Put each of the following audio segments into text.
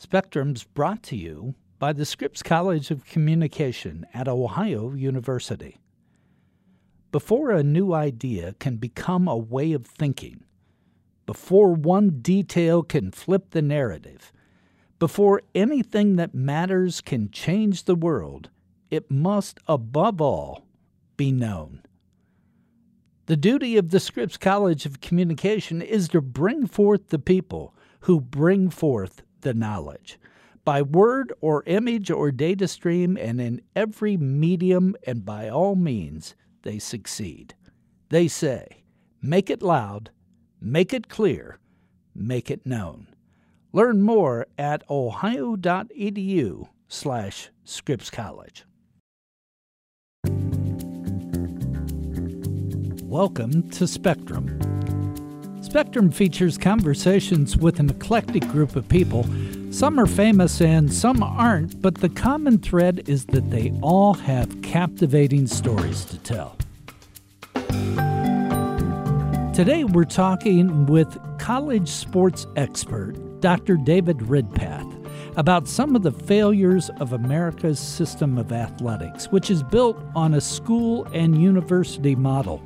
Spectrum's brought to you by the Scripps College of Communication at Ohio University. Before a new idea can become a way of thinking, before one detail can flip the narrative, before anything that matters can change the world, it must, above all, be known. The duty of the Scripps College of Communication is to bring forth the people who bring forth the knowledge by word or image or data stream and in every medium, and by all means, they succeed. They say, make it loud, make it clear, make it known. Learn more at ohio.edu slash Scripps College. Welcome to Spectrum. Spectrum features conversations with an eclectic group of people. Some are famous and some aren't, but the common thread is that they all have captivating stories to tell. Today we're talking with college sports expert Dr. David Ridpath about some of the failures of America's system of athletics, which is built on a school and university model.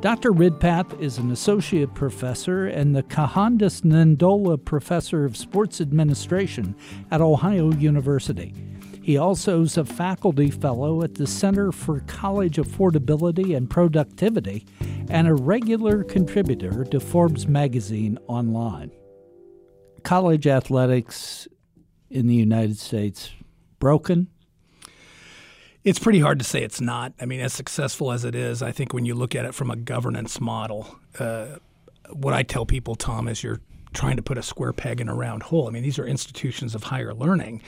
Dr. Ridpath is an associate professor and the Kahandas Nandola Professor of Sports Administration at Ohio University. He also is a faculty fellow at the Center for College Affordability and Productivity and a regular contributor to Forbes magazine online. College athletics in the United States broken, it's pretty hard to say it's not. I mean, as successful as it is, I think when you look at it from a governance model, uh, what I tell people, Tom, is you're trying to put a square peg in a round hole. I mean, these are institutions of higher learning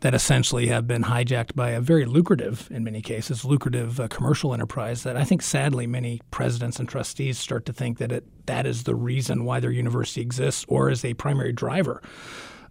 that essentially have been hijacked by a very lucrative, in many cases, lucrative uh, commercial enterprise that I think sadly many presidents and trustees start to think that it, that is the reason why their university exists or is a primary driver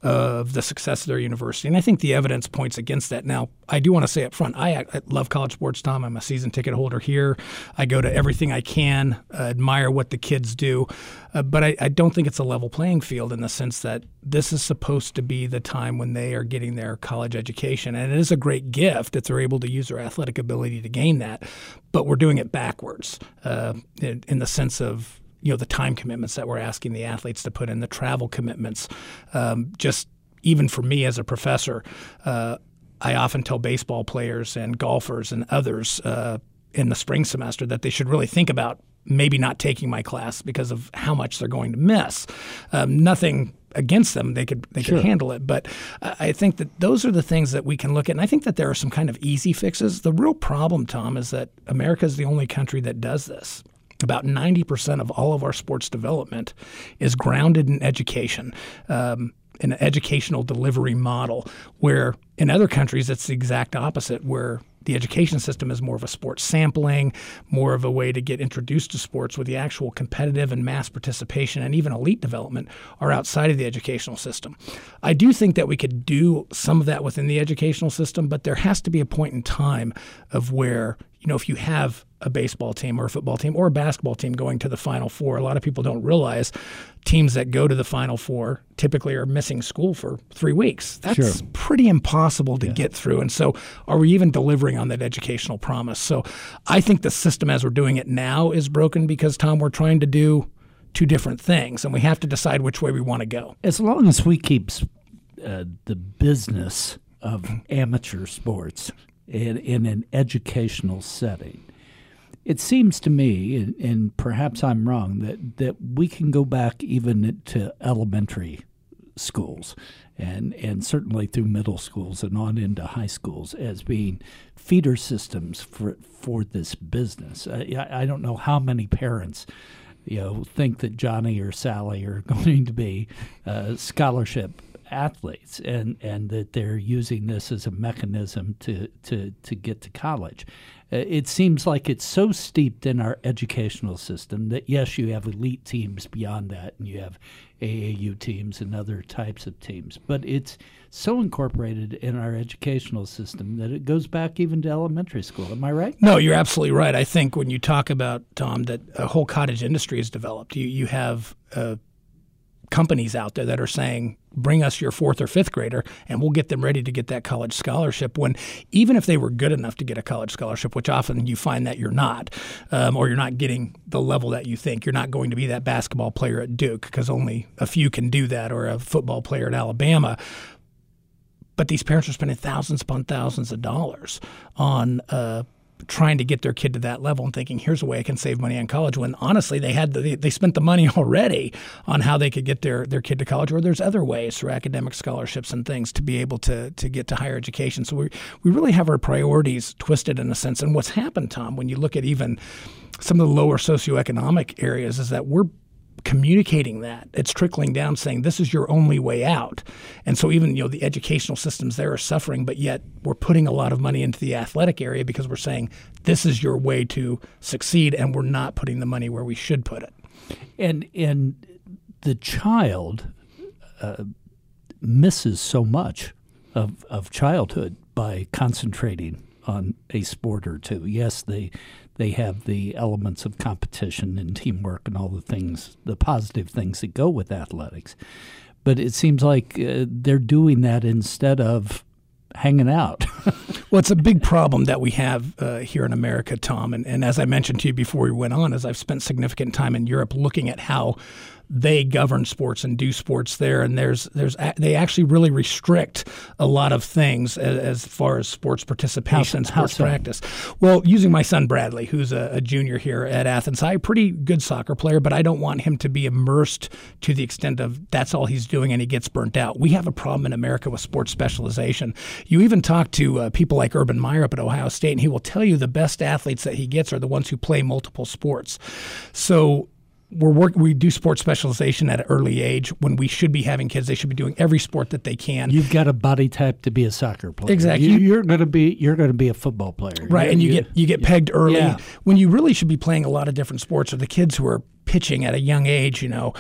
of the success of their university. And I think the evidence points against that. Now, I do want to say up front, I, I love college sports, Tom. I'm a season ticket holder here. I go to everything I can, uh, admire what the kids do. Uh, but I, I, don't think it's a level playing field in the sense that this is supposed to be the time when they are getting their college education. And it is a great gift if they're able to use their athletic ability to gain that. But we're doing it backwards uh, in, in the sense of you know the time commitments that we're asking the athletes to put in, the travel commitments. Um, just even for me as a professor, uh, I often tell baseball players and golfers and others uh, in the spring semester that they should really think about maybe not taking my class because of how much they're going to miss. Um, nothing against them; they could they sure. could handle it. But I think that those are the things that we can look at, and I think that there are some kind of easy fixes. The real problem, Tom, is that America is the only country that does this about 90% of all of our sports development is grounded in education. Um, an educational delivery model where in other countries it's the exact opposite where the education system is more of a sports sampling, more of a way to get introduced to sports where the actual competitive and mass participation and even elite development are outside of the educational system. I do think that we could do some of that within the educational system, but there has to be a point in time of where, you know, if you have a baseball team or a football team or a basketball team going to the Final Four. A lot of people don't realize teams that go to the Final Four typically are missing school for three weeks. That's sure. pretty impossible to yeah. get through. And so, are we even delivering on that educational promise? So, I think the system as we're doing it now is broken because, Tom, we're trying to do two different things, and we have to decide which way we want to go. As long as we keep uh, the business of amateur sports in, in an educational setting, it seems to me, and, and, perhaps I'm wrong, that, that we can go back even to elementary schools and, and certainly through middle schools and on into high schools as being feeder systems for, for this business. I, I don't know how many parents you know think that Johnny or Sally are going to be uh, scholarship athletes and, and that they're using this as a mechanism to, to, to get to college. Uh, it seems like it's so steeped in our educational system that, yes, you have elite teams beyond that and you have AAU teams and other types of teams, but it's so incorporated in our educational system that it goes back even to elementary school. Am I right? No, you're absolutely right. I think when you talk about, Tom, that a whole cottage industry is developed, you, you have uh, companies out there that are saying, bring us your fourth or fifth grader and we'll get them ready to get that college scholarship when even if they were good enough to get a college scholarship which often you find that you're not um, or you're not getting the level that you think you're not going to be that basketball player at duke because only a few can do that or a football player at alabama. But these parents are spending thousands upon thousands of dollars on uh, trying to get their kid to that level and thinking here's a way I can save money on college when honestly they had the, they spent the money already on how they could get their their kid to college or there's other ways through academic scholarships and things to be able to to get to higher education. So we we really have our priorities twisted in a sense. And what's happened Tom when you look at even some of the lower socioeconomic areas is that we're communicating that. It's trickling down saying this is your only way out. And so even you know the educational systems there are suffering, but yet we're putting a lot of money into the athletic area because we're saying this is your way to succeed and we're not putting the money where we should put it. And and the child uh, misses so much of of childhood by concentrating on a sport or two. Yes, they they have the elements of competition and teamwork and all the things, the positive things that go with athletics. But it seems like uh, they're doing that instead of hanging out. well, it's a big problem that we have uh, here in America, Tom. And, and as I mentioned to you before we went on, as I've spent significant time in Europe looking at how they govern sports and do sports there, and there's there's they actually really restrict a lot of things as, as far as sports participation and sports practice. Well, using my son Bradley, who's a, a junior here at Athens High, pretty good soccer player, but I don't want him to be immersed to the extent of that's all he's doing and he gets burnt out. We have a problem in America with sports specialization. You even talk to uh, people like Urban Meyer up at Ohio State, and he will tell you the best athletes that he gets are the ones who play multiple sports. So we're work, we do sports specialization at an early age when we should be having kids. They should be doing every sport that they can. You've got a body type to be a soccer player. Exactly. You, are going to be you're going to be a football player. Right, you and you, you, get you get pegged early yeah. when you really should be playing a lot of different sports. Or the kids who are pitching at a young age, you know,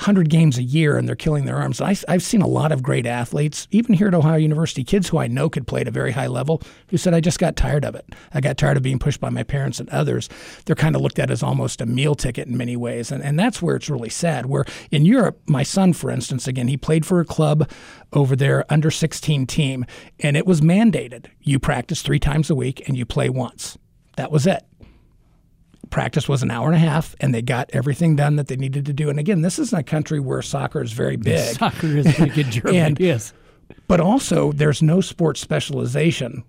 100 games a year and they're killing their arms. I, have seen a lot of great athletes, even here at Ohio University, kids who I know could play at a very high level, who said, I just got tired of it. I got tired of being pushed by my parents and others. They're kind of looked at as almost a meal ticket in many ways. And, and that's where it's really sad. Where in Europe, my son, for instance, again, he played for a club over there, under 16 team, and it was mandated. You practice three times a week and you play once. That was it practice was an hour and a half, and they got everything done that they needed to do. And again, this is a country where soccer is very big. Soccer is big in Germany. and, yes. But also, there's no sports specialization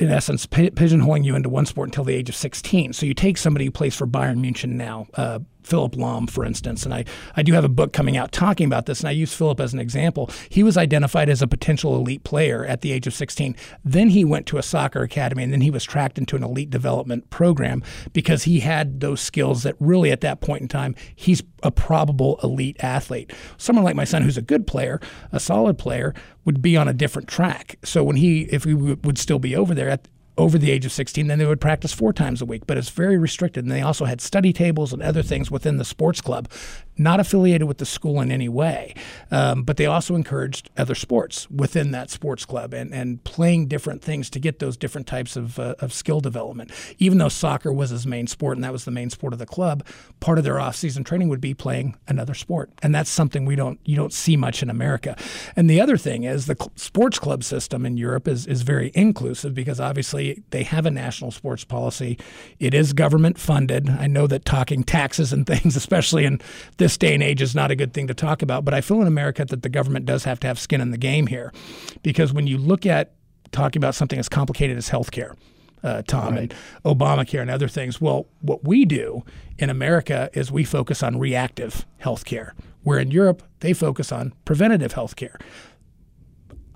in essence, pigeonholing you into one sport until the age of 16. So you take somebody who plays for Bayern Munich now, uh, Philipp Lahm, for instance, and I, I do have a book coming out talking about this, and I use Philip as an example. He was identified as a potential elite player at the age of 16. Then he went to a soccer academy, and then he was tracked into an elite development program because he had those skills that really, at that point in time, he's a probable elite athlete. Someone like my son, who's a good player, a solid player, would be on a different track. So when he, if we would still be over there at over the age of 16, then they would practice four times a week. But it's very restricted. And they also had study tables and other things within the sports club not affiliated with the school in any way, um, but they also encouraged other sports within that sports club and, and playing different things to get those different types of, uh, of skill development. Even though soccer was his main sport and that was the main sport of the club, part of their off-season training would be playing another sport, and that's something we don't you don't see much in America. And the other thing is the cl- sports club system in Europe is is very inclusive because obviously they have a national sports policy. It is government funded. I know that talking taxes and things, especially in this this day and age is not a good thing to talk about. But I feel in America that the government does have to have skin in the game here, because when you look at talking about something as complicated as healthcare, uh, Tom, right. and Obamacare and other things. Well, what we do in America is we focus on reactive healthcare, where in Europe they focus on preventative healthcare.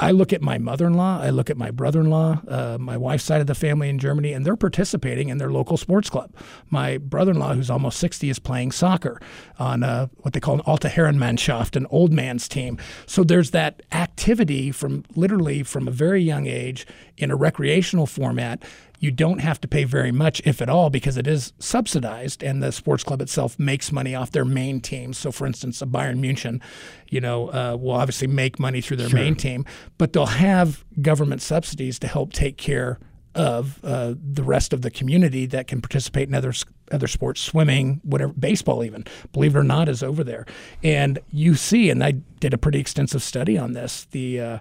I look at my mother in law, I look at my brother in law, uh, my wife's side of the family in Germany, and they're participating in their local sports club. My brother in law, who's almost 60, is playing soccer on uh, what they call an Alte Herrenmannschaft, an old man's team. So there's that activity from literally from a very young age in a recreational format you don't have to pay very much, if at all, because it is subsidized, and the sports club itself makes money off their main team. So, for instance, a Bayern Munich, you know, uh, will obviously make money through their sure. main team, but they'll have government subsidies to help take care of uh, the rest of the community that can participate in other other sports, swimming, whatever, baseball even, believe it or not, is over there. And you see, and I did a pretty extensive study on this, the uh,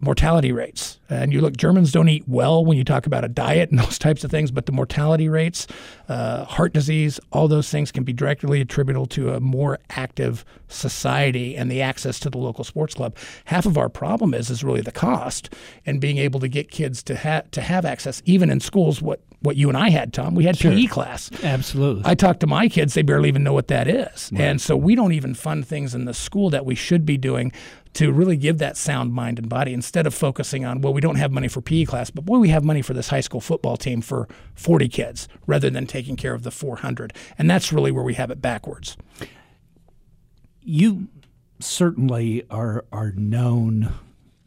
mortality rates. And you look, Germans don't eat well when you talk about a diet and those types of things, but the mortality rates, uh, heart disease, all those things can be directly attributable to a more active society and the access to the local sports club. Half of our problem is is really the cost and being able to get kids to have to have access, even in schools. What what you and I had, Tom, we had sure. PE class. Absolutely. I talk to my kids; they barely even know what that is, right. and so we don't even fund things in the school that we should be doing to really give that sound mind and body instead of focusing on, well, we don't have money for PE class, but boy, we have money for this high school football team for 40 kids rather than taking care of the 400. And that's really where we have it backwards. You certainly are, are known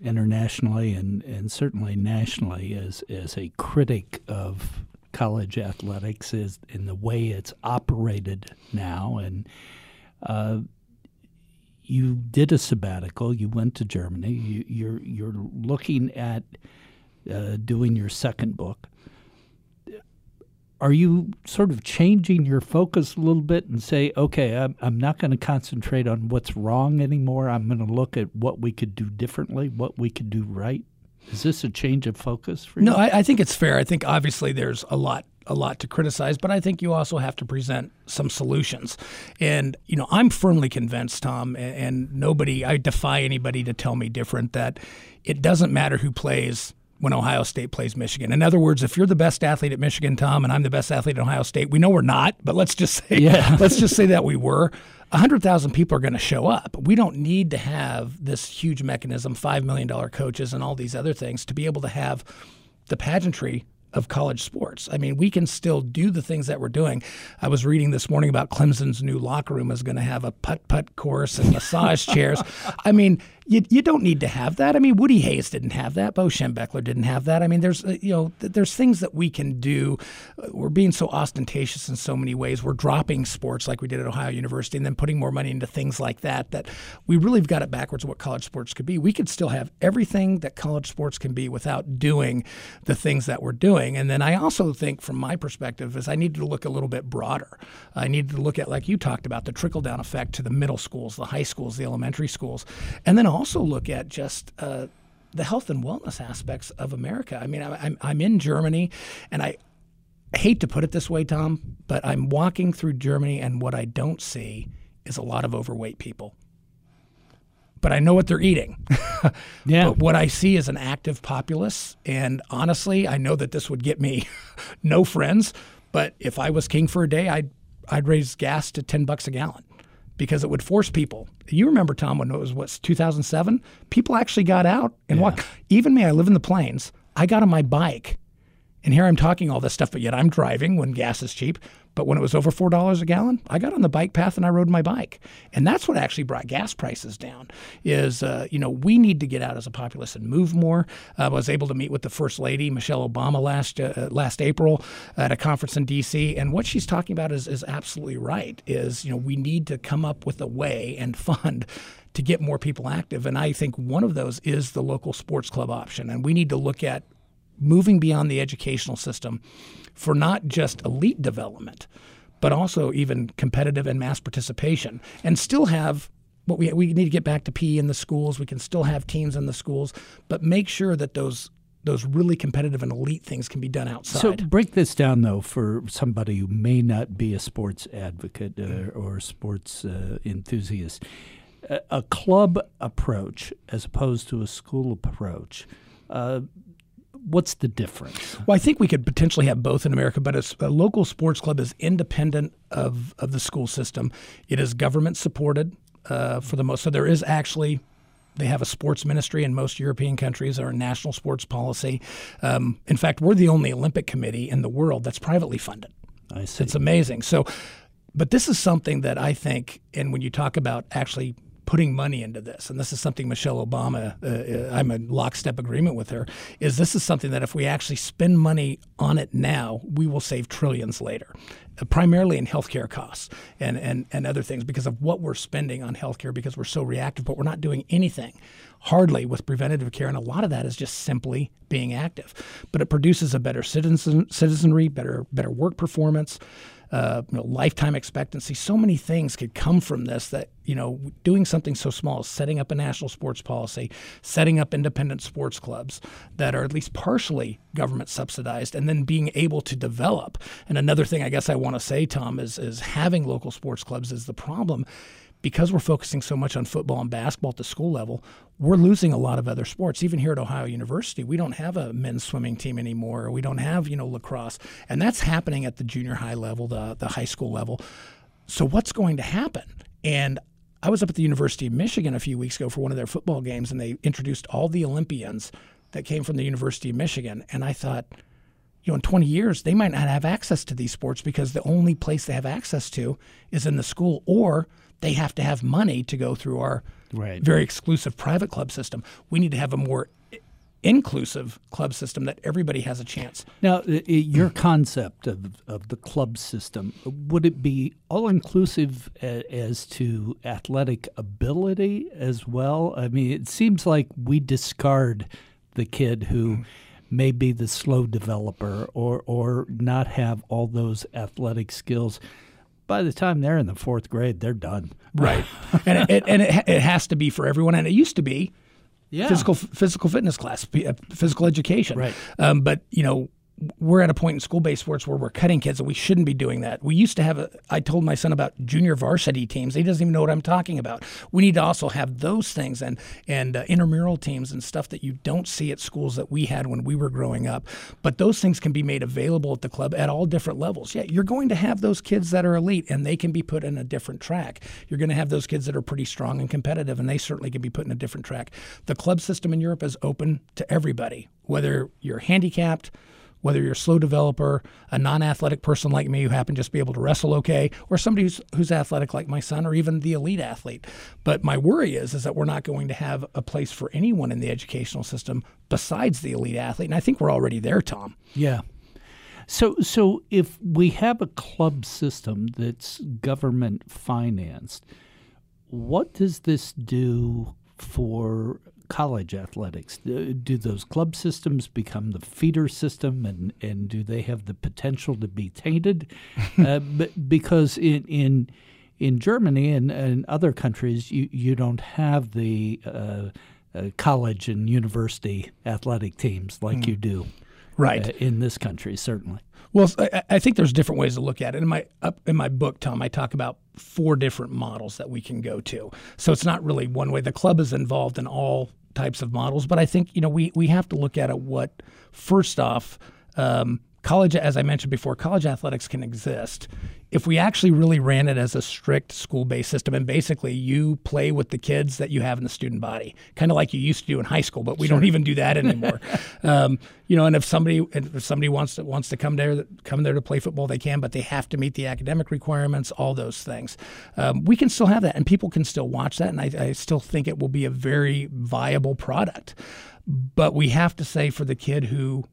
internationally and, and certainly nationally as, as a critic of college athletics is in the way it's operated now. And uh, you did a sabbatical. You went to Germany. You, are you're, you're looking at uh, doing your second book. Are you sort of changing your focus a little bit and say, okay, I'm, I'm not going to concentrate on what's wrong anymore. I'm going to look at what we could do differently, what we could do right. Is this a change of focus for you? No, I, I think it's fair. I think obviously there's a lot a lot to criticize, but I think you also have to present some solutions. And, you know, I'm firmly convinced, Tom, and, and nobody, I defy anybody to tell me different, that it doesn't matter who plays when Ohio State plays Michigan. In other words, if you're the best athlete at Michigan, Tom, and I'm the best athlete at Ohio State, we know we're not, but let's just say, yeah. let's just say that we were. 100,000 people are going to show up. We don't need to have this huge mechanism, $5 million coaches, and all these other things to be able to have the pageantry of college sports. I mean, we can still do the things that we're doing. I was reading this morning about Clemson's new locker room is going to have a putt putt course and massage chairs. I mean, you, you don't need to have that. I mean, Woody Hayes didn't have that. Bo Schembechler didn't have that. I mean, there's uh, you know there's things that we can do. Uh, we're being so ostentatious in so many ways. We're dropping sports like we did at Ohio University, and then putting more money into things like that. That we really have got it backwards. What college sports could be. We could still have everything that college sports can be without doing the things that we're doing. And then I also think, from my perspective, is I need to look a little bit broader. I need to look at like you talked about the trickle down effect to the middle schools, the high schools, the elementary schools, and then also look at just uh, the health and wellness aspects of America. I mean, I'm, I'm in Germany, and I hate to put it this way, Tom, but I'm walking through Germany, and what I don't see is a lot of overweight people. But I know what they're eating. yeah. But what I see is an active populace. And honestly, I know that this would get me no friends. But if I was king for a day, I'd I'd raise gas to ten bucks a gallon because it would force people. You remember Tom when it was what 2007? People actually got out and yeah. walked. Even me, I live in the plains. I got on my bike, and here I'm talking all this stuff, but yet I'm driving when gas is cheap. But when it was over four dollars a gallon, I got on the bike path and I rode my bike, and that's what actually brought gas prices down. Is uh, you know we need to get out as a populace and move more. Uh, I was able to meet with the first lady Michelle Obama last uh, last April at a conference in D.C. and what she's talking about is is absolutely right. Is you know we need to come up with a way and fund to get more people active. And I think one of those is the local sports club option. And we need to look at moving beyond the educational system for not just elite development, but also even competitive and mass participation, and still have what we, we need to get back to PE in the schools. We can still have teams in the schools, but make sure that those those really competitive and elite things can be done outside. So break this down though for somebody who may not be a sports advocate uh, or sports uh, enthusiast. A, a, club approach as opposed to a school approach. Uh, what's the difference? Well, I think we could potentially have both in America, but a, a, local sports club is independent of, of the school system. It is government supported uh, for the most. So there is actually they have a sports ministry in most European countries or a national sports policy. Um, in fact, we're the only Olympic committee in the world that's privately funded. I see. It's amazing. So, but this is something that I think, and when you talk about actually putting money into this, and this is something Michelle Obama, uh, uh, I'm in lockstep agreement with her, is this is something that if we actually spend money on it now, we will save trillions later, uh, primarily in healthcare costs and, and, and other things because of what we're spending on healthcare because we're so reactive, but we're not doing anything Hardly with preventative care, and a lot of that is just simply being active. But it produces a better citizen, citizenry, better better work performance uh, you know, lifetime expectancy. So many things could come from this that, you know, doing something so small as setting up a national sports policy, setting up independent sports clubs that are at least partially government subsidized, and then being able to develop. And another thing I guess I want to say, Tom, is, is having local sports clubs is the problem because we're focusing so much on football and basketball at the school level, we're losing a lot of other sports. Even here at Ohio University, we don't have a men's swimming team anymore. We don't have, you know, lacrosse. And that's happening at the junior high level, the, the high school level. So what's going to happen? And I was up at the University of Michigan a few weeks ago for one of their football games, and they introduced all the Olympians that came from the University of Michigan. And I thought, you know, in 20 years, they might not have access to these sports because the only place they have access to is in the school or – they have to have money to go through our right. very exclusive private club system. We need to have a more inclusive club system that everybody has a chance. Now, your concept of, of the club system, would it be all inclusive as to athletic ability as well? I mean, it seems like we discard the kid who hmm. May be the slow developer or, or not have all those athletic skills by the time they're in the fourth grade, they're done. Right, and it, and it, it has to be for everyone, and it used to be. Yeah. Physical physical fitness class, uh, physical education. Right. Um, but you know, we're at a point in school-based sports where we're cutting kids and we shouldn't be doing that. We used to have a I told my son about junior varsity teams. He doesn't even know what I'm talking about. We need to also have those things and and uh, intramural teams and stuff that you don't see at schools that we had when we were growing up. But those things can be made available at the club at all different levels. Yeah, you're going to have those kids that are elite and they can be put in a different track. You're going to have those kids that are pretty strong and competitive and they certainly can be put in a different track. The club system in Europe is open to everybody, whether you're handicapped, whether you're a slow developer, a non-athletic person like me who happen to just be able to wrestle okay, or somebody who's, who's athletic like my son, or even the elite athlete. But my worry is is that we're not going to have a place for anyone in the educational system besides the elite athlete, and I think we're already there, Tom. Yeah. So, so if we have a club system that's government financed, what does this do for college athletics? Do those club systems become the feeder system, and, and do they have the potential to be tainted? uh, but because in in in Germany and, and other countries, you, you don't have the uh, uh, college and university athletic teams like mm. you do, right? Uh, in this country, certainly. Well, I, I, think there's different ways to look at it. In my up in my book, Tom, I talk about four different models that we can go to. So it's not really one way. The club is involved in all types of models, but I think you know we we have to look at it. What first off, um, college, as I mentioned before, college athletics can exist if we actually really ran it as a strict school based system, and basically you play with the kids that you have in the student body, kind of like you used to do in high school, but we sure. don't even do that anymore. um, you know, and if somebody if somebody wants to wants to come there come there to play football, they can, but they have to meet the academic requirements, all those things. Um, we can still have that, and people can still watch that, and I, I still think it will be a very viable product. But we have to say for the kid who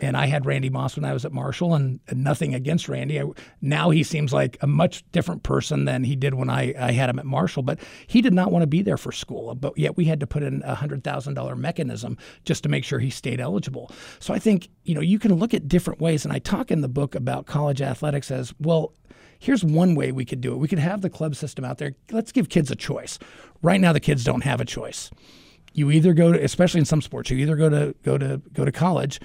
and I had Randy Moss when I was at Marshall, and, and nothing against Randy. I, now he seems like a much different person than he did when I, I had him at Marshall. But he did not want to be there for school. But yet we had to put in a hundred thousand dollar mechanism just to make sure he stayed eligible. So I think you know you can look at different ways, and I talk in the book about college athletics as well. Here's one way we could do it. We could have the club system out there. Let's give kids a choice. Right now, the kids don't have a choice. You either go to, especially in some sports, you either go to go to go to college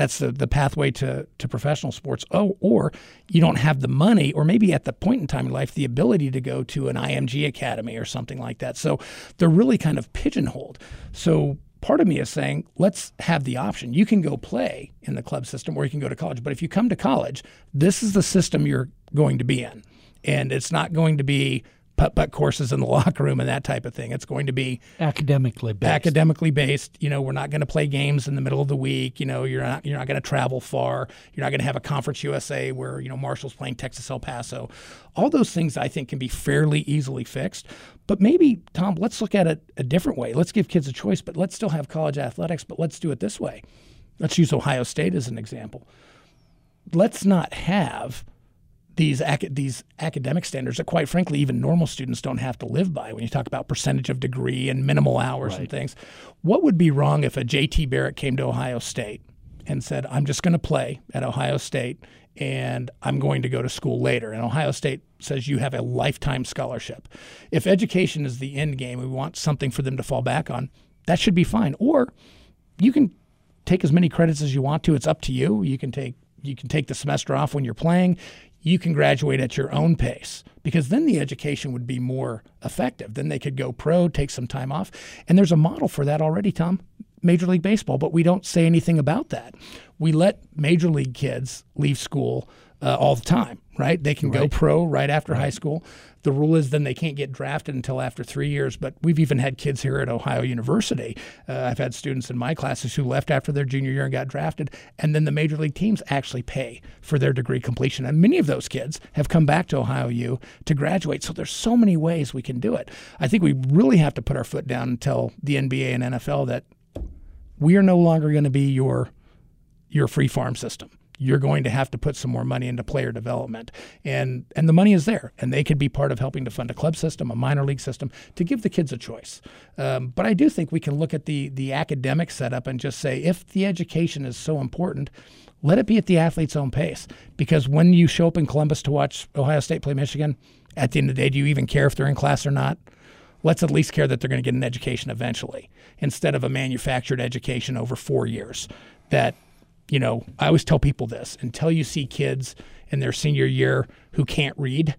that's the, the pathway to, to professional sports. Oh, or you don't have the money, or maybe at the point in time in life, the ability to go to an IMG academy or something like that. So they're really kind of pigeonholed. So part of me is saying, let's have the option. You can go play in the club system or you can go to college. But if you come to college, this is the system you're going to be in. And it's not going to be putt putt courses in the locker room and that type of thing. It's going to be academically based. Academically based. You know, we're not going to play games in the middle of the week. You know, you're not you're not going to travel far. You're not going to have a conference USA where you know Marshall's playing Texas El Paso. All those things I think can be fairly easily fixed. But maybe Tom, let's look at it a different way. Let's give kids a choice, but let's still have college athletics. But let's do it this way. Let's use Ohio State as an example. Let's not have these these academic standards that, quite frankly, even normal students don't have to live by. When you talk about percentage of degree and minimal hours right. and things, what would be wrong if a JT Barrett came to Ohio State and said, "I'm just going to play at Ohio State and I'm going to go to school later. And Ohio State says you have a lifetime scholarship. If education is the end game, we want something for them to fall back on, that should be fine. Or you can take as many credits as you want to. It's up to you. You can take you can take the semester off when you're playing. You can graduate at your own pace because then the education would be more effective. Then they could go pro, take some time off. And there's a model for that already, Tom. Major League Baseball, but we don't say anything about that. We let Major League kids leave school uh, all the time, right? They can right. go pro right after right. high school. The rule is then they can't get drafted until after three years. But we've even had kids here at Ohio University. Uh, I've had students in my classes who left after their junior year and got drafted, and then the major league teams actually pay for their degree completion. And many of those kids have come back to Ohio U to graduate. So there's so many ways we can do it. I think we really have to put our foot down and tell the NBA and NFL that we are no longer going to be your your free farm system. You're going to have to put some more money into player development, and and the money is there, and they could be part of helping to fund a club system, a minor league system, to give the kids a choice. Um, but I do think we can look at the the academic setup and just say if the education is so important, let it be at the athlete's own pace. Because when you show up in Columbus to watch Ohio State play Michigan, at the end of the day, do you even care if they're in class or not? let's at least care that they're going to get an education eventually instead of a manufactured education over four years. That, you know, I always tell people this until you see kids in their senior year who can't read,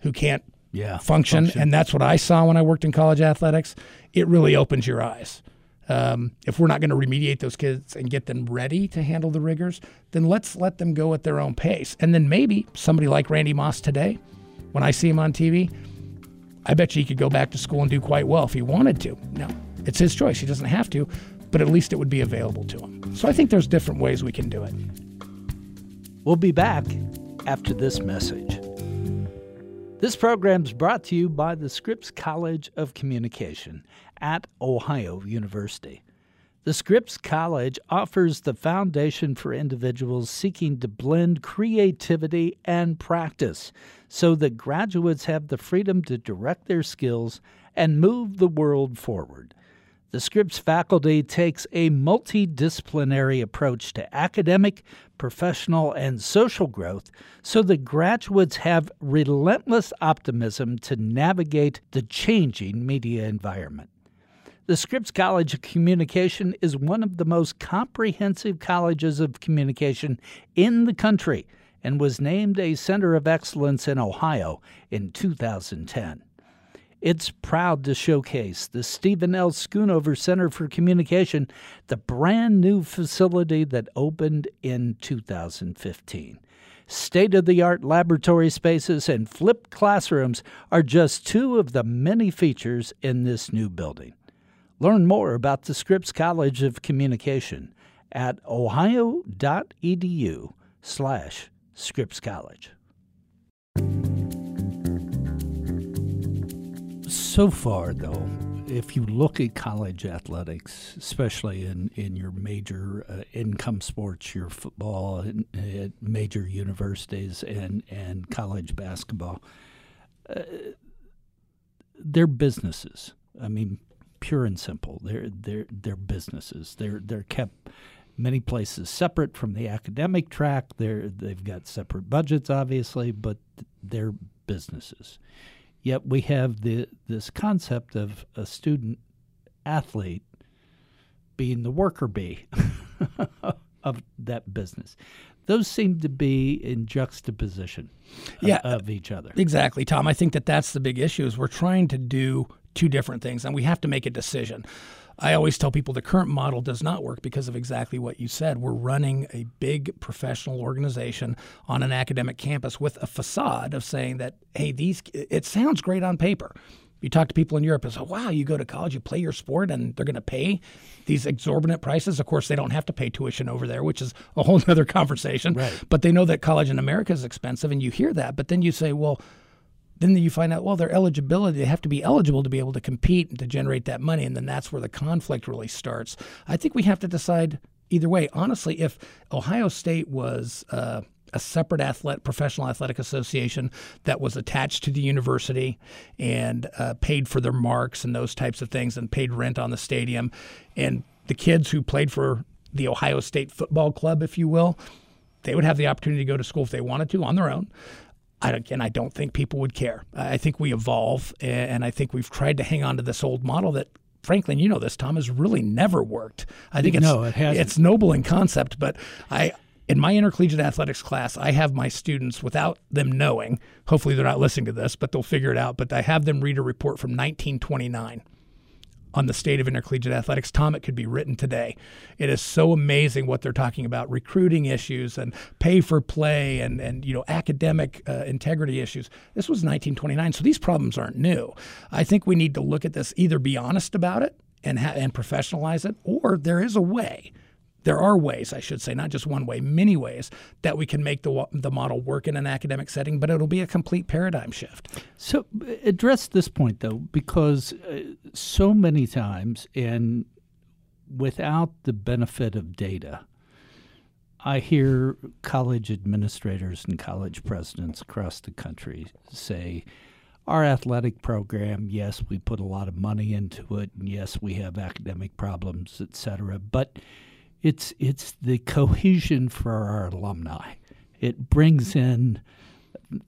who can't yeah, function, function, and that's what I saw when I worked in college athletics, it really opens your eyes. Um, if we're not going to remediate those kids and get them ready to handle the rigors, then let's let them go at their own pace. And then maybe somebody like Randy Moss today, when I see him on TV, I bet you he could go back to school and do quite well if he wanted to. No, it's his choice. He doesn't have to, but at least it would be available to them. So I think there's different ways we can do it. We'll be back after this message. This program is brought to you by the Scripps College of Communication at Ohio University. The Scripps College offers the foundation for individuals seeking to blend creativity and practice so that graduates have the freedom to direct their skills and move the world forward. The Scripps faculty takes a multidisciplinary approach to academic, professional, and social growth so that graduates have relentless optimism to navigate the changing media environment. The Scripps College of Communication is one of the most comprehensive colleges of communication in the country and was named a Center of Excellence in Ohio in 2010. It's proud to showcase the Stephen L. Schoonover Center for Communication, the brand new facility that opened in 2015. State of the art laboratory spaces and flipped classrooms are just two of the many features in this new building. Learn more about the Scripps College of Communication at ohio.edu slash Scripps College. So far, though, if you look at college athletics, especially in, in your major uh, income sports, your football at major universities and, and college basketball, uh, they're businesses. I mean, pure and simple. They're they're they're businesses. They're they're kept many places separate from the academic track. They're they've got separate budgets, obviously, but they're businesses. Yet we have the this concept of a student athlete being the worker bee of that business. Those seem to be in juxtaposition of, yeah, of each other. Exactly, Tom. I think that that's the big issue is we're trying to do two different things, and we have to make a decision. I always tell people the current model does not work because of exactly what you said. We're running a big professional organization on an academic campus with a facade of saying that, hey, these it sounds great on paper. You talk to people in Europe and say, wow, you go to college, you play your sport, and they're going to pay these exorbitant prices. Of course, they don't have to pay tuition over there, which is a whole other conversation. Right. But they know that college in America is expensive, and you hear that. But then you say, well, then you find out, well, their eligibility, they have to be eligible to be able to compete and to generate that money. And then that's where the conflict really starts. I think we have to decide either way. Honestly, if Ohio State was uh, a separate athletic, professional athletic association that was attached to the university and uh, paid for their marks and those types of things and paid rent on the stadium. And the kids who played for the Ohio State Football Club, if you will, they would have the opportunity to go to school if they wanted to on their own. I, again, I don't think people would care. I think we evolve, and I think we've tried to hang on to this old model that, frankly, and you know this, Tom, has really never worked. I think it's no, it hasn't. it's noble in concept, but I in my intercollegiate athletics class, I have my students without them knowing. Hopefully, they're not listening to this, but they'll figure it out. But I have them read a report from 1929 on the state of intercollegiate athletics. Tom, it could be written today. It is so amazing what they're talking about recruiting issues and pay for play and, and you know academic uh, integrity issues. This was 1929, so these problems aren't new. I think we need to look at this, either be honest about it and, ha- and professionalize it, or there is a way there are ways, I should say, not just one way, many ways that we can make the the model work in an academic setting, but it'll be a complete paradigm shift. So address this point though, because uh, so many times, and without the benefit of data, I hear college administrators and college presidents across the country say, our athletic program, yes, we put a lot of money into it, and yes, we have academic problems, et cetera, but it's it's the cohesion for our alumni. It brings in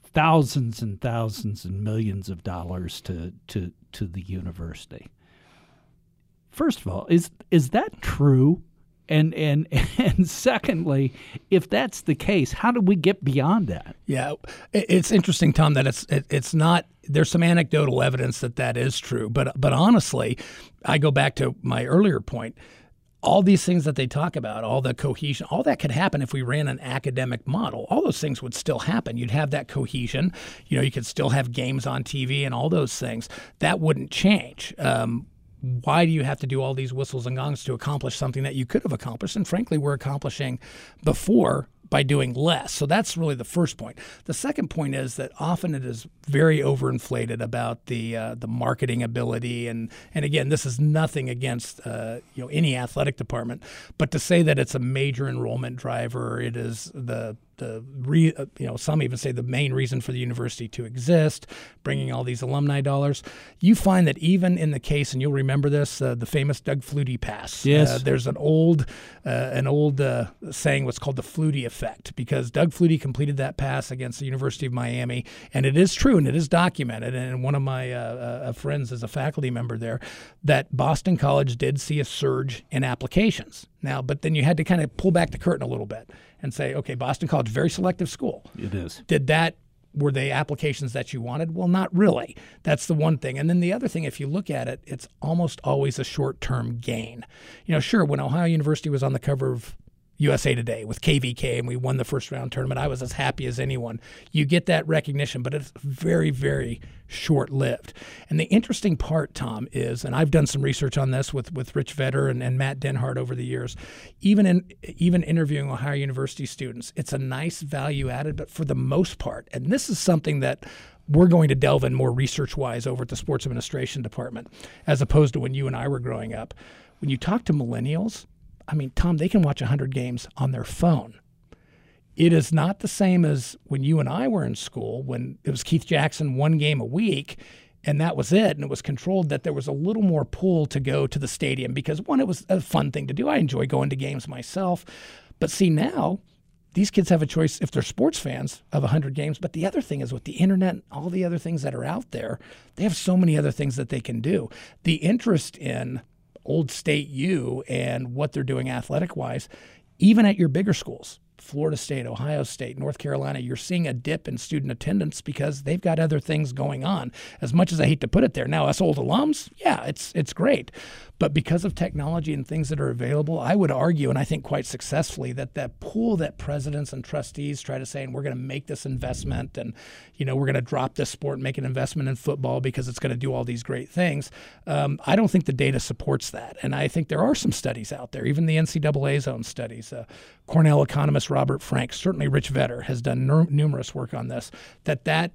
thousands and thousands and millions of dollars to to to the university. First of all, is is that true? And and and secondly, if that's the case, how do we get beyond that? Yeah, it's interesting, Tom, that it's it, it's not. There's some anecdotal evidence that that is true, but but honestly, I go back to my earlier point all these things that they talk about, all the cohesion, all that could happen if we ran an academic model. All those things would still happen. You'd have that cohesion. You know, you could still have games on TV and all those things. That wouldn't change. Um, why do you have to do all these whistles and gongs to accomplish something that you could have accomplished and frankly we're accomplishing before by doing less. So that's really the first point. The second point is that often it is very overinflated about the uh, the marketing ability, and and again, this is nothing against uh, you know any athletic department, but to say that it's a major enrollment driver, it is the the re, uh, you know some even say the main reason for the university to exist, bringing all these alumni dollars. You find that even in the case, and you'll remember this, uh, the famous Doug Flutie pass. Yes, uh, there's an old uh, an old uh, saying what's called the Flutie effect because Doug Flutie completed that pass against the University of Miami, and it is true and it is documented. And one of my uh, friends is a faculty member there that Boston College did see a surge in applications. Now, but then you had to kind of pull back the curtain a little bit and say, okay, Boston College, very selective school. It is. Did that were they applications that you wanted? Well, not really. That's the one thing. And then the other thing, if you look at it, it's almost always a short term gain. You know, sure, when Ohio University was on the cover of USA Today with KVK and we won the first round tournament. I was as happy as anyone. You get that recognition, but it's very, very short lived. And the interesting part, Tom, is, and I've done some research on this with, with Rich Vedder and, and Matt Denhart over the years, even in even interviewing Ohio University students, it's a nice value added, but for the most part, and this is something that we're going to delve in more research wise over at the sports administration department, as opposed to when you and I were growing up. When you talk to millennials, I mean, Tom, they can watch 100 games on their phone. It is not the same as when you and I were in school, when it was Keith Jackson one game a week, and that was it. And it was controlled that there was a little more pull to go to the stadium because, one, it was a fun thing to do. I enjoy going to games myself. But see, now these kids have a choice if they're sports fans of 100 games. But the other thing is with the internet and all the other things that are out there, they have so many other things that they can do. The interest in Old State U and what they're doing athletic wise, even at your bigger schools. Florida State, Ohio State, North Carolina, you're seeing a dip in student attendance because they've got other things going on. As much as I hate to put it there, now us old alums, yeah, it's it's great, but because of technology and things that are available, I would argue, and I think quite successfully, that that pool that presidents and trustees try to say, and we're going to make this investment, and you know we're going to drop this sport and make an investment in football because it's going to do all these great things. Um, I don't think the data supports that, and I think there are some studies out there, even the NCAA's own studies. Uh, Cornell economist Robert Frank, certainly Rich Vedder, has done n- numerous work on this. That that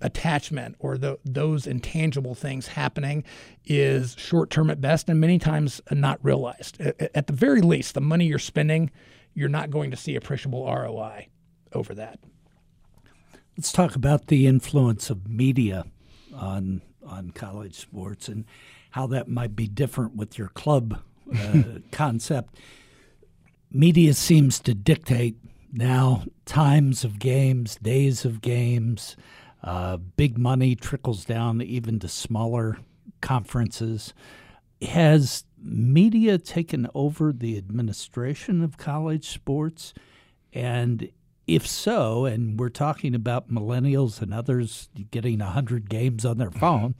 attachment or the, those intangible things happening is short term at best and many times not realized. At, at the very least, the money you're spending, you're not going to see appreciable ROI. over that. Let's talk about the influence of media on on college sports and how that might be different with your club uh, concept. Media seems to dictate now times of games, days of games. Uh, big money trickles down even to smaller conferences. Has media taken over the administration of college sports? And if so, and we're talking about millennials and others getting 100 games on their phone,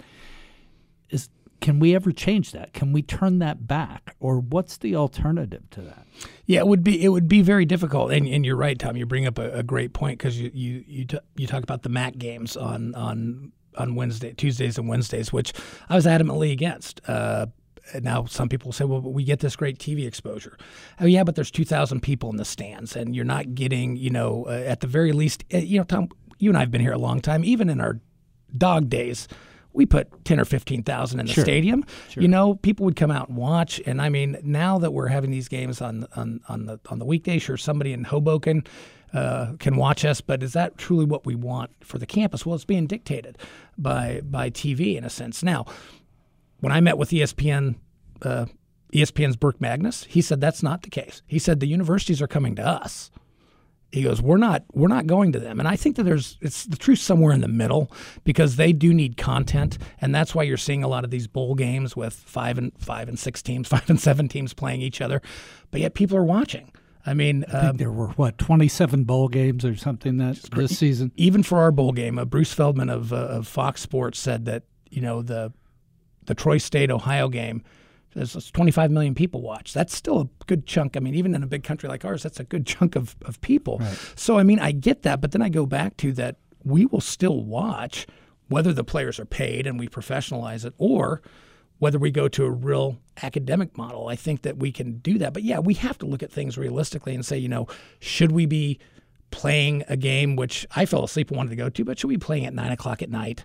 is can we ever change that? Can we turn that back, or what's the alternative to that? Yeah, it would be it would be very difficult. And, and you're right, Tom. You bring up a, a great point because you you you, t- you talk about the MAC games on on on Wednesday, Tuesdays, and Wednesdays, which I was adamantly against. Uh, now some people say, well, we get this great TV exposure. Oh yeah, but there's 2,000 people in the stands, and you're not getting, you know, uh, at the very least, uh, you know, Tom, you and I have been here a long time. Even in our dog days, we put 10 or 15,000 in the Sure. stadium. Sure. You know, people would come out and watch. And I mean, now that we're having these games on on on the on the weekday, sure, somebody in Hoboken uh, can watch us, but is that truly what we want for the campus? Well, it's being dictated by by TV in a sense. Now, when I met with ESPN, uh, ESPN's Burke Magnus, he said that's not the case. He said the universities are coming to us. He goes, we're not, we're not going to them, and I think that there's, it's the truth somewhere in the middle because they do need content, and that's why you're seeing a lot of these bowl games with five and five and six teams, five and seven teams playing each other, but yet people are watching. I mean, I um, there were what 27 bowl games or something that this season. even for our bowl game, uh, Bruce Feldman of, uh, of Fox Sports said that you know the the Troy State Ohio game, there's there's 25 million people watch. That's still a good chunk. I mean, even in a big country like ours, that's a good chunk of of people. So I mean, I get that, but then I go back to that we will still watch whether the players are paid and we professionalize it or whether we go to a real academic model. I think that we can do that. But yeah, we have to look at things realistically and say, you know, should we be playing a game which I fell asleep and wanted to go to, but should we be playing at nine o'clock at night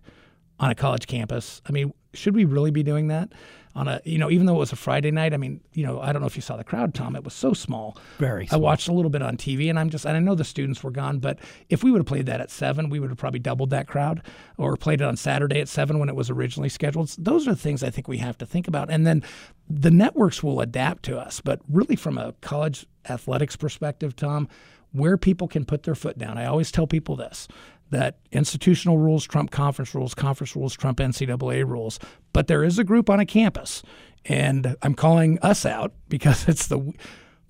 on a college campus? I mean, should we really be doing that on a, you know, even though it was a Friday night? I mean, you know, I don't know if you saw the crowd, Tom. It was so small. Very I watched a little bit on TV, and I'm just, and I know the students were gone, but if we would have played that at seven, we would have probably doubled that crowd, or played it on Saturday at seven when it was originally scheduled. Those are the things I think we have to think about, and then the networks will adapt to us. But really, from a college athletics perspective, Tom, where people can put their foot down, I always tell people this. That institutional rules trump conference rules, conference rules trump NCAA rules. But there is a group on a campus, and I'm calling us out because it's the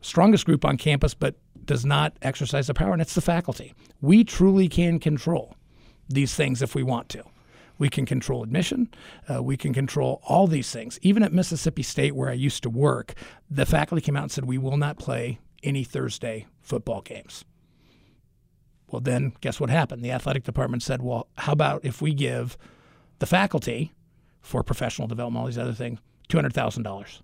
strongest group on campus, but does not exercise the power, and it's the faculty. We truly can control these things if we want to. We can control admission. Uh, we can control all these things. Even at Mississippi State, where I used to work, the faculty came out and said, We will not play any Thursday football games. Well, then guess what happened? The athletic department said, Well, how about if we give the faculty for professional development, all these other things, $200,000?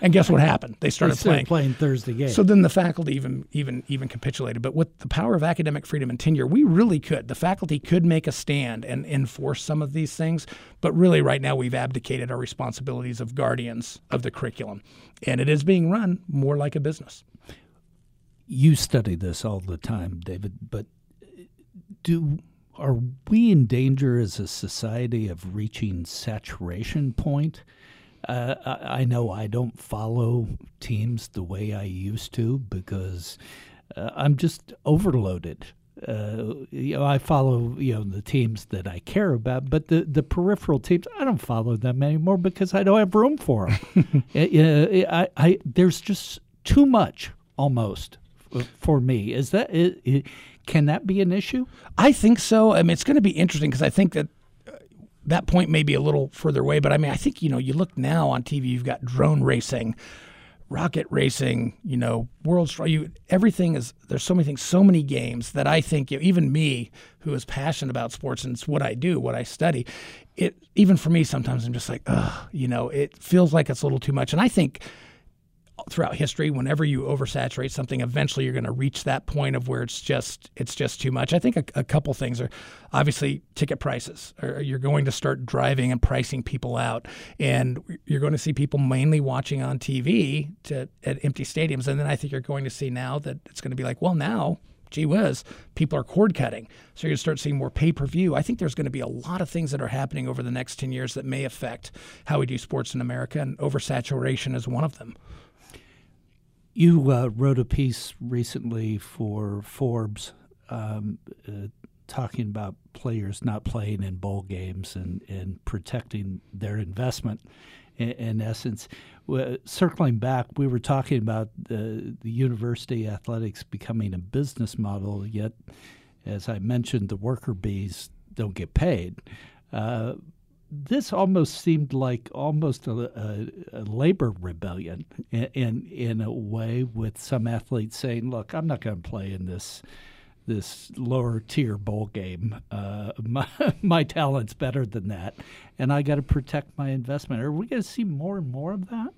and guess what happened? They started Instead playing. playing Thursday games. So then the faculty even even even capitulated. But with the power of academic freedom and tenure, we really could. The faculty could make a stand and enforce some of these things. But really, right now, we've abdicated our responsibilities of guardians of the curriculum, and it is being run more like a business. You study this all the time, David, but do are we in danger as a society of reaching saturation point? Uh, I, I know I don't follow teams the way I used to because uh, I'm just overloaded. Uh, you know, I follow you know the teams that I care about, but the, the peripheral teams I don't follow them anymore because I don't have room for them. I, I, there's just too much almost for me. Is that i i can that be an issue? I think so. I mean, it's going to be interesting because I think that uh, that point may be a little further away. But I mean, I think you know, you look now on TV, you've got drone racing, rocket racing, you know, world you everything is there's so many things, so many games that I think you know, even me, who is passionate about sports and it's what I do, what I study, it even for me sometimes I'm just like, ugh, you know, it feels like it's a little too much. And I think throughout history whenever you oversaturate something eventually you're going to reach that point of where it's just it's just too much i think a, a couple things are obviously ticket prices you're going to start driving and pricing people out and you're going to see people mainly watching on tv to at empty stadiums and then i think you're going to see now that it's going to be like well now gee whiz, people are cord cutting. So you're going to start seeing more pay per view. I think there's going to be a lot of things that are happening over the next 10 years that may affect how we do sports in America, and oversaturation is one of them. You uh, wrote a piece recently for Forbes um, uh, talking about players not playing in bowl games and, and protecting their investment. In, in essence, uh, circling back, we were talking about the, the university athletics becoming a business model, yet, as I mentioned, the worker bees don't get paid. Uh, this almost seemed like almost a, a, a labor rebellion in, in, in a way, with some athletes saying, "Look, I'm not going to play in this this lower tier bowl game. Uh, my, my talent's better than that, and I got to protect my investment. Are we going to see more and more of that?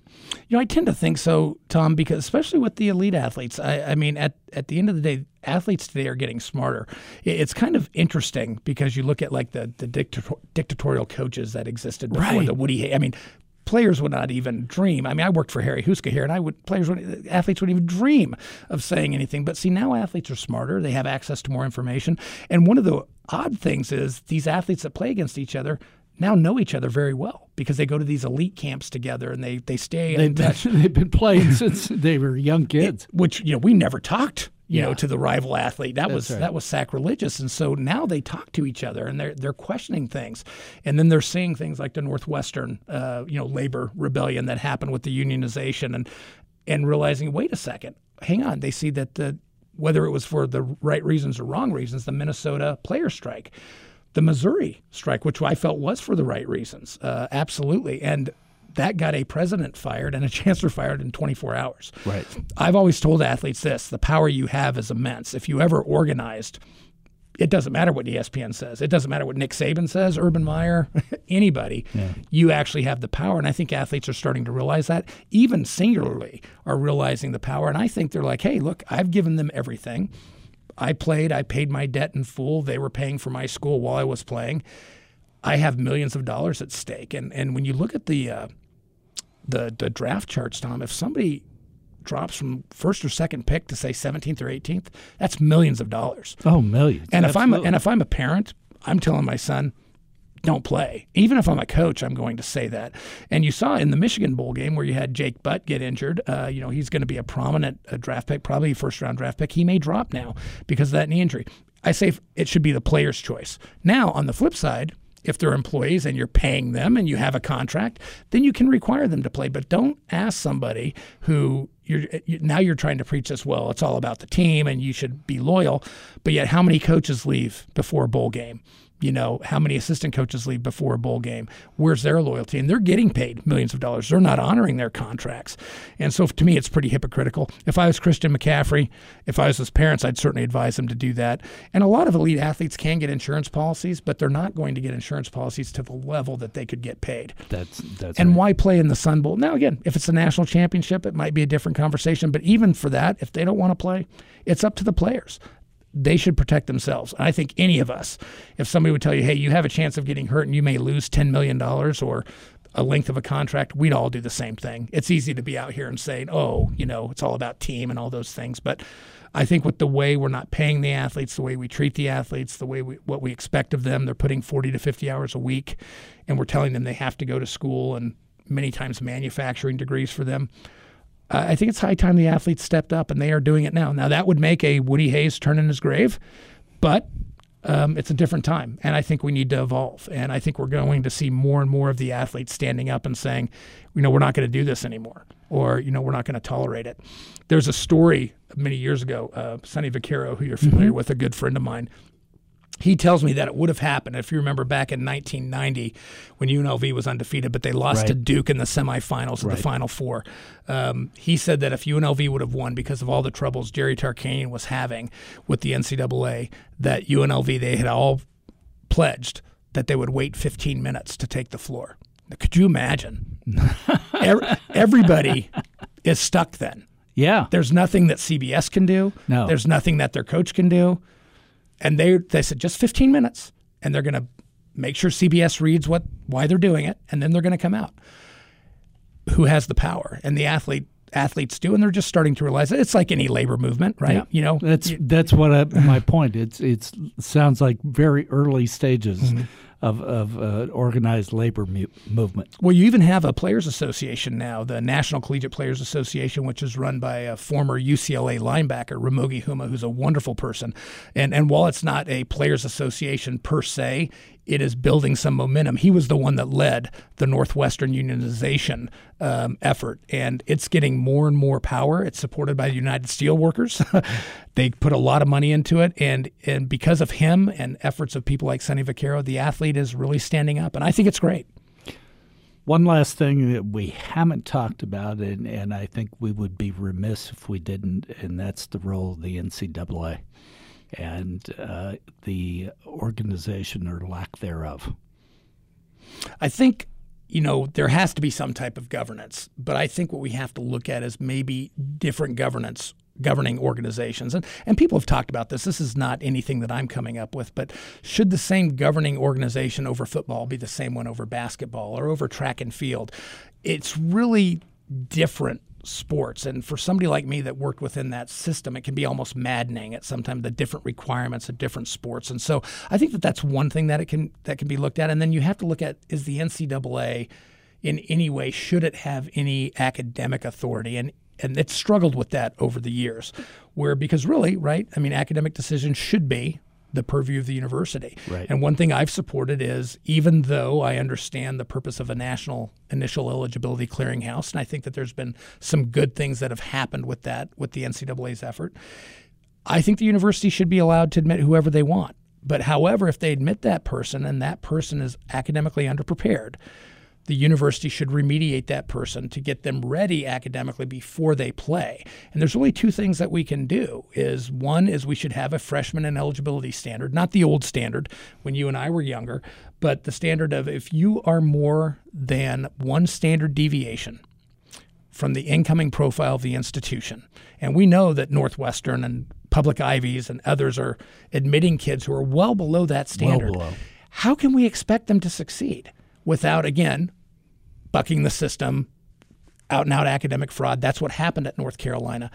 You know, I tend to think so, Tom, because especially with the elite athletes. I, I mean, at at the end of the day, athletes today are getting smarter. It's kind of interesting because you look at like the the dictator, dictatorial coaches that existed before right. the Woody. I mean, players would not even dream. I mean, I worked for Harry Houska here, and I would players, would, athletes wouldn't even dream of saying anything. But see, now athletes are smarter; they have access to more information. And one of the odd things is these athletes that play against each other now know each other very well because they go to these elite camps together and they they stay they've, been, they've been playing since they were young kids. It, which you know we never talked you yeah. know, to the rival athlete. That That's was right. that was sacrilegious. And so now they talk to each other and they're they're questioning things, and then they're seeing things like the Northwestern, uh, you know, labor rebellion that happened with the unionization, and and realizing, wait a second, hang on. They see that the whether it was for the right reasons or wrong reasons, the Minnesota player strike, the Missouri strike, which I felt was for the right reasons, uh, absolutely, and that got a president fired and a chancellor fired in 24 hours. Right. I've always told athletes this the power you have is immense. If you ever organized, it doesn't matter what ESPN says. It doesn't matter what Nick Saban says, Urban Meyer, anybody. Yeah. You actually have the power. And I think athletes are starting to realize that. Even singularly are realizing the power. And I think they're like, hey, look, I've given them everything. I played, I paid my debt in full. They were paying for my school while I was playing. I have millions of dollars at stake. And, and when you look at the, uh, the the draft charts, Tom, if somebody drops from first or second pick to say 17th or 18th, that's millions of dollars. Oh, millions. And if I'm a, and if I'm a parent, I'm telling my son, don't play. Even if I'm a coach, I'm going to say that. And you saw in the Michigan bowl game where you had Jake Butt get injured. Uh, you know he's going to be a prominent uh, draft pick, probably first round draft pick. He may drop now because of that knee injury. I say it should be the player's choice. Now on the flip side, if they're employees and you're paying them and you have a contract, then you can require them to play. But don't ask somebody who you're you, now you're trying to preach this. Well, it's all about the team and you should be loyal. But yet, how many coaches leave before a bowl game? You know, how many assistant coaches leave before a bowl game? Where's their loyalty? And they're getting paid millions of dollars. They're not honoring their contracts. And so to me, it's pretty hypocritical. If I was Christian McCaffrey, if I was his parents, I'd certainly advise them to do that. And a lot of elite athletes can get insurance policies, but they're not going to get insurance policies to the level that they could get paid. That's that's And right. why play in the Sun Bowl? Now again, if it's a national championship, it might be a different conversation. But even for that, if they don't want to play, it's up to the players they should protect themselves. I think any of us, if somebody would tell you, hey, you have a chance of getting hurt and you may lose $10 million or a length of a contract, we'd all do the same thing. It's easy to be out here and say, oh, you know, it's all about team and all those things. But I think with the way we're not paying the athletes, the way we treat the athletes, the way we, what we expect of them, they're putting 40 to 50 hours a week and we're telling them they have to go to school and many times manufacturing degrees for them. I think it's high time the athletes stepped up, and they are doing it now. Now that would make a Woody Hayes turn in his grave, but um, it's a different time, and I think we need to evolve. And I think we're going to see more and more of the athletes standing up and saying, you know, we're not going to do this anymore, or you know, we're not going to tolerate it. There's a story many years ago, uh, Sonny Vaccaro, who you're familiar mm-hmm. with, a good friend of mine he tells me that it would have happened if you remember back in 1990 when UNLV was undefeated, but they lost right. to Duke in the semifinals of right. the Final Four. Um, he said that if UNLV would have won because of all the troubles Jerry Tarkanian was having with the NCAA, that UNLV they had all pledged that they would wait 15 minutes to take the floor. Could you imagine? Everybody is stuck then. Yeah. There's nothing that CBS can do. No. There's nothing that their coach can do and they they said just 15 minutes, and they're going to make sure CBS reads what why they're doing it, and then they're going to come out. Who has the power? And the athlete athletes do, and they're just starting to realize it. It's like any labor movement, right? Yeah. You know, That's that's what I, my point. It's it's sounds like very early stages Mm-hmm. Of of uh, organized labor mu- movement. Well, you even have a players' association now, the National Collegiate Players Association, which is run by a former UCLA linebacker, Ramogi Huma, who's a wonderful person. And and while it's not a players' association per se, it is building some momentum. He was the one that led the Northwestern unionization um, effort, and it's getting more and more power. It's supported by the United Steelworkers. they put a lot of money into it, and and because of him and efforts of people like Sonny Vaccaro, the athlete is really standing up, and I think it's great. One last thing that we haven't talked about, and, and I think we would be remiss if we didn't, and that's the role of the NCAA and uh, the organization or lack thereof. I think, you know, there has to be some type of governance, but I think what we have to look at is maybe different governance governing organizations. And and people have talked about this. This is not anything that I'm coming up with, but should the same governing organization over football be the same one over basketball or over track and field? It's really different sports. And for somebody like me that worked within that system it can be almost maddening at sometimes the different requirements of different sports. And so i think that that's one thing that it can that can be looked at. And then you have to look at is the ncaa in any way should it have any academic authority? And and it's struggled with that over the years where because really right i mean academic decisions should be the purview of the university Right. and one thing i've supported is even though i understand the purpose of a national initial eligibility clearinghouse and i think that there's been some good things that have happened with that with the ncaa's effort I think the university should be allowed to admit whoever they want. But however, if they admit that person and that person is academically underprepared, the university should remediate that person to get them ready academically before they play. And there's really two things that we can do. Is one is we should have a freshman and eligibility standard, not the old standard when you and I were younger, but the standard of if you are more than one standard deviation from the incoming profile of the institution. And we know that Northwestern and Public Ivies and others are admitting kids who are well below that standard. Well below. How can we expect them to succeed without, again, bucking the system, out and out academic fraud? That's what happened at North Carolina.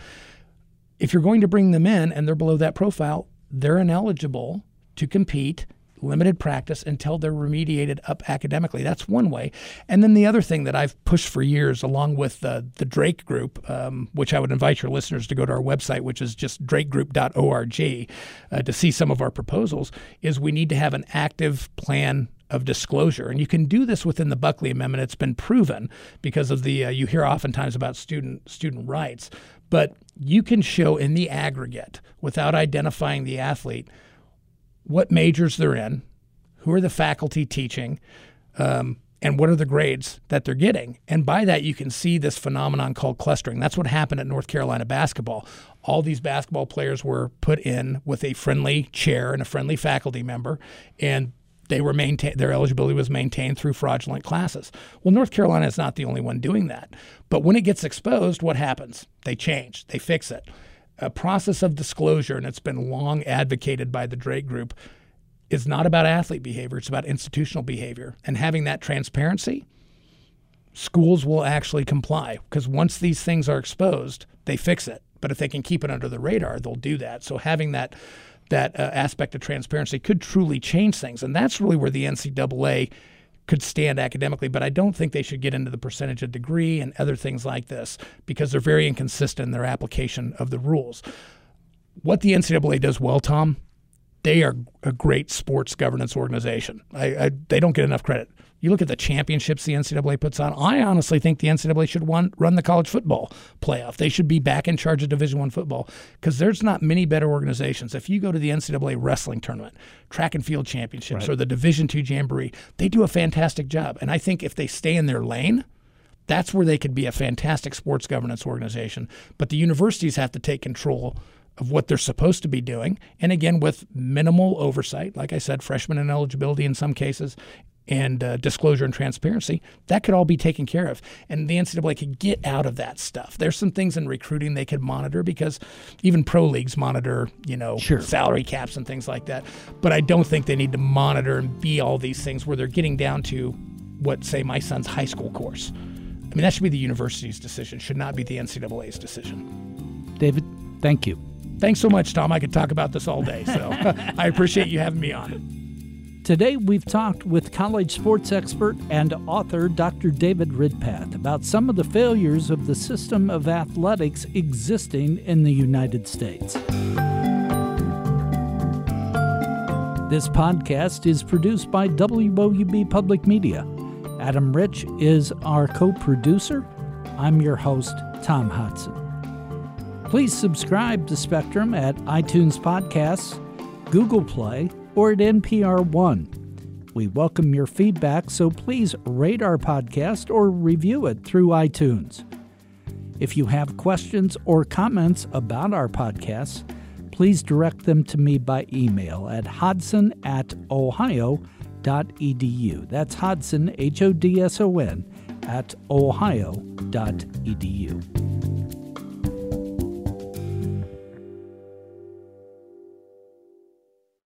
If you're going to bring them in and they're below that profile, they're ineligible to compete limited practice until they're remediated up academically. That's one way. And then the other thing that I've pushed for years, along with the, the Drake Group, um, which I would invite your listeners to go to our website, which is just drakegroup.org, uh, to see some of our proposals, is we need to have an active plan of disclosure. And you can do this within the Buckley Amendment. It's been proven because of the, uh, you hear oftentimes about student, student rights, but you can show in the aggregate without identifying the athlete what majors they're in, who are the faculty teaching, um, and what are the grades that they're getting. And by that, you can see this phenomenon called clustering. That's what happened at North Carolina basketball. All these basketball players were put in with a friendly chair and a friendly faculty member, and they were maintained. Their eligibility was maintained through fraudulent classes. Well, North Carolina is not the only one doing that. But when it gets exposed, what happens? They change. They fix it a process of disclosure, and it's been long advocated by the Drake Group, is not about athlete behavior, it's about institutional behavior. And having that transparency, schools will actually comply because once these things are exposed, they fix it. But if they can keep it under the radar, they'll do that. So having that that uh, aspect of transparency could truly change things, and that's really where the NCAA could stand academically, but I don't think they should get into the percentage of degree and other things like this because they're very inconsistent in their application of the rules. What the NCAA does well, Tom, they are a great sports governance organization. I, I, they don't get enough credit. You look at the championships the NCAA puts on. I honestly think the NCAA should run, run the college football playoff. They should be back in charge of Division One football because there's not many better organizations. If you go to the NCAA wrestling tournament, track and field championships, or the Division Two jamboree, they do a fantastic job. And I think if they stay in their lane, that's where they could be a fantastic sports governance organization. But the universities have to take control of what they're supposed to be doing. And again, with minimal oversight, like I said, freshman ineligibility in some cases, and uh, disclosure and transparency, that could all be taken care of. And the NCAA could get out of that stuff. There's some things in recruiting they could monitor because even pro leagues monitor, you know, Sure. salary caps and things like that. But I don't think they need to monitor and be all these things where they're getting down to what, say, my son's high school course. I mean, that should be the university's decision, should not be the NCAA's decision. David, thank you. Thanks so much, Tom. I could talk about this all day, so I appreciate you having me on. Today, we've talked with college sports expert and author Dr. David Ridpath about some of the failures of the system of athletics existing in the United States. This podcast is produced by WOUB Public Media. Adam Rich is our co producer. I'm your host, Tom Hodson. Please subscribe to Spectrum at iTunes Podcasts, Google Play, or at NPR One. We welcome your feedback, so please rate our podcast or review it through iTunes. If you have questions or comments about our podcasts, please direct them to me by email at hodson at ohio.edu. That's Hodson, H O D S O N, at ohio.edu.